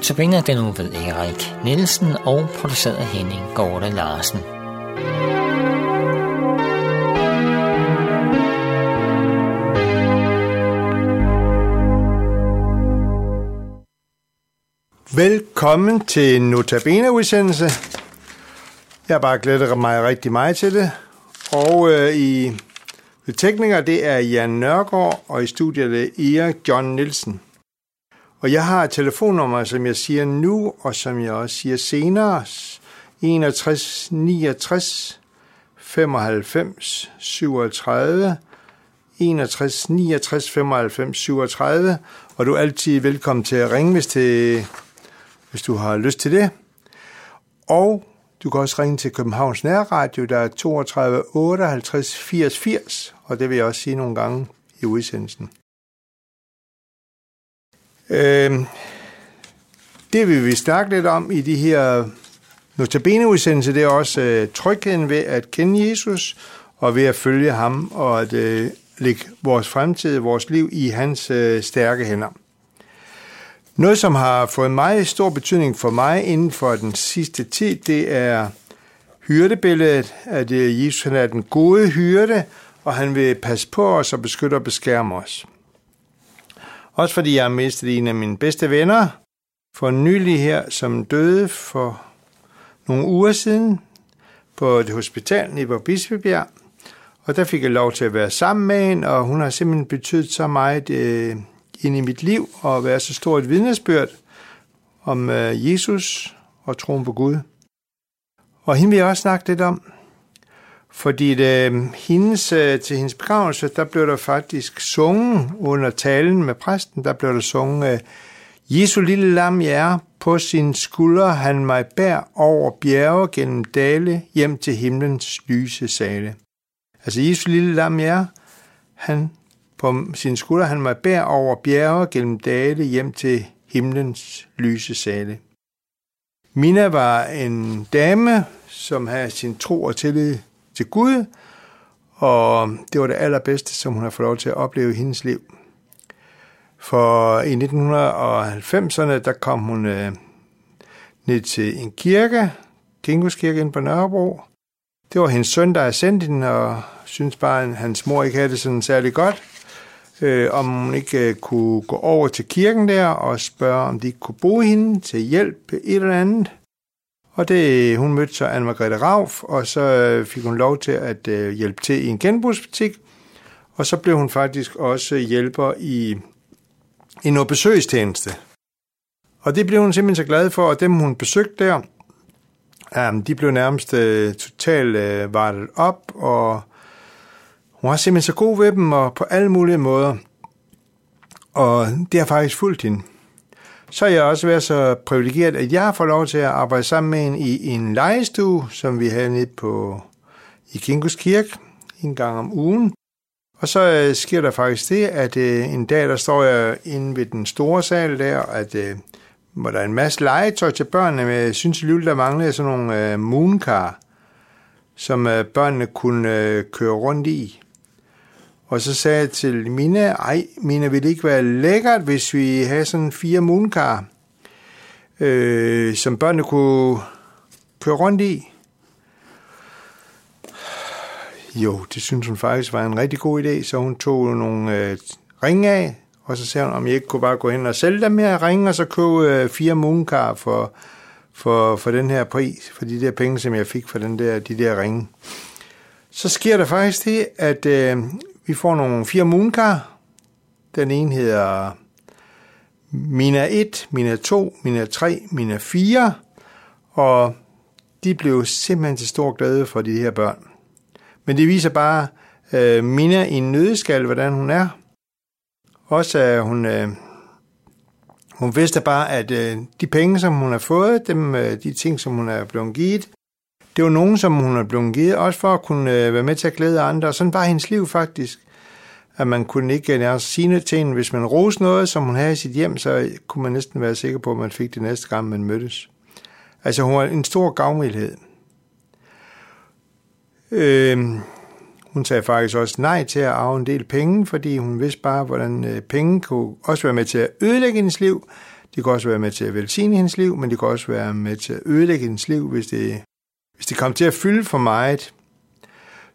Notabene den nu ved Erik Nielsen og produceret Henning Gorte Larsen. Velkommen til Notabene-udsendelse. Jeg har bare glædet mig rigtig meget til det. Og øh, i ved tekniker, det er Jan Nørgaard, og i studiet er Erik John Nielsen. Og jeg har et telefonnummer, som jeg siger nu, og som jeg også siger senere. 61 69 95 37 61 69 95 37, og du er altid velkommen til at ringe, hvis, til, hvis du har lyst til det. Og du kan også ringe til Københavns Nærradio, der er 32 58 80 80, og det vil jeg også sige nogle gange i udsendelsen. Øh, det vil vi snakke lidt om i de her notabene-udsendelser, det er også øh, trygheden ved at kende Jesus, og ved at følge ham, og at øh, lægge vores fremtid, vores liv i hans øh, stærke hænder. Noget, som har fået meget stor betydning for mig inden for den sidste tid, det er hyrdebilledet, at øh, Jesus han er den gode hyrde, og han vil passe på os og beskytte og beskærme os. Også fordi jeg har mistet en af mine bedste venner for nylig her, som døde for nogle uger siden på et hospital i Bispebjerg. Og der fik jeg lov til at være sammen med hende, og hun har simpelthen betydet så meget øh, ind i mit liv, og være så stort et vidnesbyrd om øh, Jesus og troen på Gud. Og hende vil jeg også snakke lidt om, fordi det, hendes, øh, til hendes begravelse, der blev der faktisk sunget under talen med præsten, der blev der sunget, øh, Jesu lille lam jer, på sin skulder han mig bær over bjerge gennem dale hjem til himlens lyse sale. Altså Jesu lille lam jer, han på sin skulder han mig bær over bjerge gennem dale hjem til himlens lyse sale. Mina var en dame, som havde sin tro og tillid til Gud, og det var det allerbedste, som hun har fået lov til at opleve i hendes liv. For i 1990'erne, der kom hun øh, ned til en kirke, Kinguskirke inde på Nørrebro. Det var hendes søn, der havde sendt hende, og synes bare, at hans mor ikke havde det sådan særlig godt. Øh, om hun ikke øh, kunne gå over til kirken der og spørge, om de ikke kunne bruge hende til hjælp et eller andet. Og det, hun mødte så Anne-Margrethe Rauf, og så øh, fik hun lov til at øh, hjælpe til i en genbrugsbutik. Og så blev hun faktisk også hjælper i, i noget besøgstjeneste. Og det blev hun simpelthen så glad for, og dem hun besøgte der, um, de blev nærmest øh, totalt uh, vartet op, og hun var simpelthen så god ved dem, og på alle mulige måder. Og det har faktisk fulgt hende så har jeg også været så privilegeret, at jeg har fået lov til at arbejde sammen med en i en lejestue, som vi havde nede på i Kinkus Kirke en gang om ugen. Og så øh, sker der faktisk det, at øh, en dag, der står jeg inde ved den store sal der, at øh, hvor der er en masse legetøj til børnene, men jeg synes lige, der manglede sådan nogle øh, mooncar, som øh, børnene kunne øh, køre rundt i. Og så sagde jeg til Mine, ej, Mine, vil det ikke være lækkert, hvis vi havde sådan fire moonkar, øh, som børnene kunne køre rundt i? Jo, det synes hun faktisk var en rigtig god idé, så hun tog nogle øh, ringe af, og så sagde hun, om jeg ikke kunne bare gå hen og sælge dem her ringe, og så købe øh, fire moonkar for, for, for den her pris, for de der penge, som jeg fik for den der, de der ringe. Så sker der faktisk det, at øh, vi får nogle fire moonkar. Den ene hedder Mina 1, Mina 2, Mina 3, Mina 4, og de blev simpelthen til stor glæde for de her børn. Men det viser bare øh, Mina i en nødskal, hvordan hun er. Også at hun, øh, hun vidste bare, at øh, de penge, som hun har fået, dem, øh, de ting, som hun er blevet givet, det var nogen, som hun er blevet givet, også for at kunne øh, være med til at glæde andre. Og sådan var hendes liv faktisk. At man kunne ikke nærmest sige til hende, hvis man roste noget, som hun havde i sit hjem, så kunne man næsten være sikker på, at man fik det næste gang, man mødtes. Altså hun var en stor gavmildhed. Øh, hun sagde faktisk også nej til at arve en del penge, fordi hun vidste bare, hvordan øh, penge kunne også være med til at ødelægge hendes liv. Det kan også være med til at velsigne hendes liv, men det kan også være med til at ødelægge hendes liv, hvis det, hvis det kommer til at fylde for meget.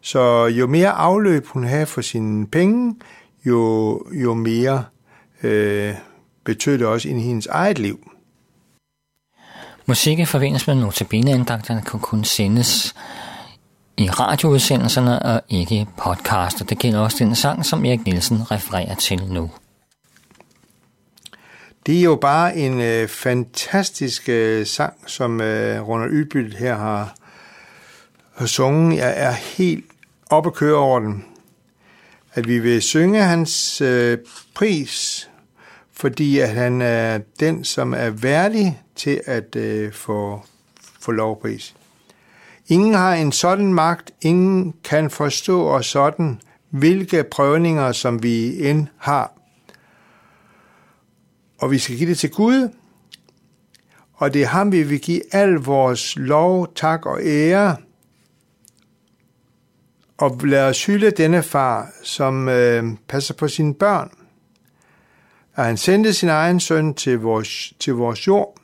Så jo mere afløb hun har for sine penge, jo, jo mere øh, betød det også i hendes eget liv. Musik i forbindelse med notabeneandagterne kan kun sendes i radioudsendelserne og ikke i podcaster. Det gælder også den sang, som Erik Nielsen refererer til nu. Det er jo bare en øh, fantastisk øh, sang, som øh, Ronald Ydbyt her har, har. Jeg er helt oppe at køre over den. At vi vil synge hans øh, pris, fordi at han er den, som er værdig til at øh, få, få lovpris. Ingen har en sådan magt, ingen kan forstå os sådan, hvilke prøvninger, som vi end har. Og vi skal give det til Gud, og det er ham, vi vil give al vores lov, tak og ære. Og lad os hylde denne far, som øh, passer på sine børn. At han sendte sin egen søn til vores, til vores jord,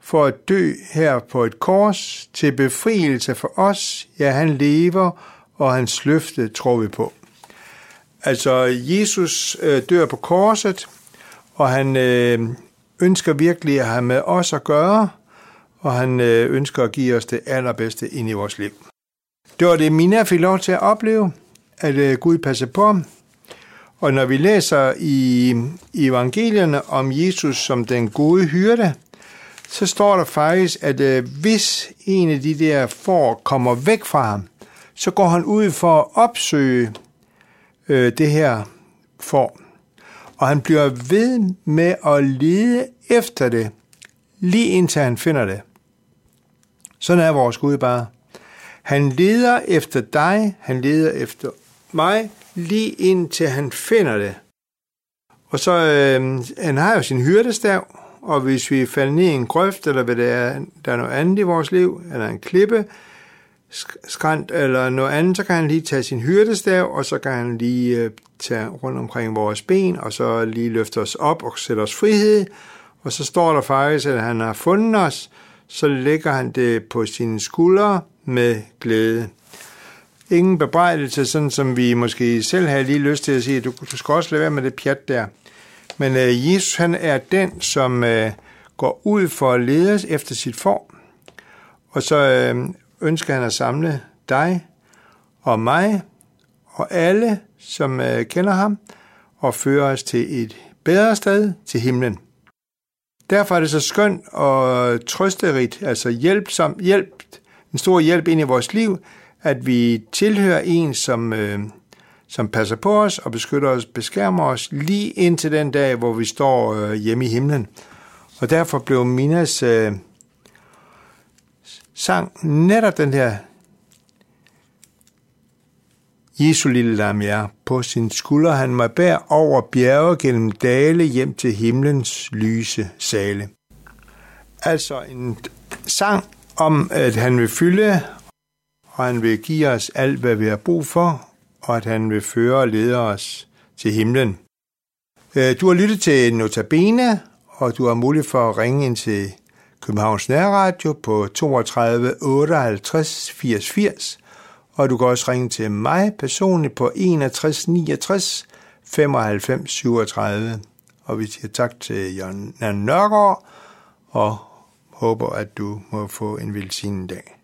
for at dø her på et kors til befrielse for os. Ja, han lever, og hans løfte tror vi på. Altså, Jesus øh, dør på korset, og han øh, ønsker virkelig at have med os at gøre, og han øh, ønsker at give os det allerbedste ind i vores liv. Det var det, Mina fik lov til at opleve, at øh, Gud passer på ham. Og når vi læser i, evangelierne om Jesus som den gode hyrde, så står der faktisk, at øh, hvis en af de der får kommer væk fra ham, så går han ud for at opsøge øh, det her får. Og han bliver ved med at lede efter det, lige indtil han finder det. Sådan er vores Gud bare. Han leder efter dig, han leder efter mig, lige indtil han finder det. Og så, øh, han har jo sin hyrdestav, og hvis vi falder ned i en grøft, eller hvad det er, der er noget andet i vores liv, eller en klippe, skrant eller noget andet, så kan han lige tage sin hyrdestav, og så kan han lige øh, tage rundt omkring vores ben, og så lige løfte os op og sætte os frihed. Og så står der faktisk, at han har fundet os, så lægger han det på sine skuldre med glæde. Ingen bebrejdelse, sådan som vi måske selv har lige lyst til at sige, du, du skal også lade være med det pjat der. Men øh, Jesus han er den, som øh, går ud for at lede efter sit form. Og så øh, ønsker han at samle dig og mig og alle, som øh, kender ham, og føre os til et bedre sted, til himlen. Derfor er det så skønt og trøsterigt, altså hjælpsom, hjælp, en stor hjælp ind i vores liv, at vi tilhører en, som øh, som passer på os og beskytter os, beskærmer os lige indtil den dag, hvor vi står øh, hjemme i himlen. Og derfor blev Minas øh, sang netop den her Jesu lille lam er på sin skulder, han mig bær over bjerge gennem dale hjem til himlens lyse sale. Altså en sang om, at han vil fylde, og han vil give os alt, hvad vi har brug for, og at han vil føre og lede os til himlen. Øh, du har lyttet til Notabene, og du har mulighed for at ringe ind til Københavns Nærradio på 32 58 80 80, og du kan også ringe til mig personligt på 61 69 95 37. Og vi siger tak til Jørgen Nørgaard, og håber, at du må få en velsignet dag.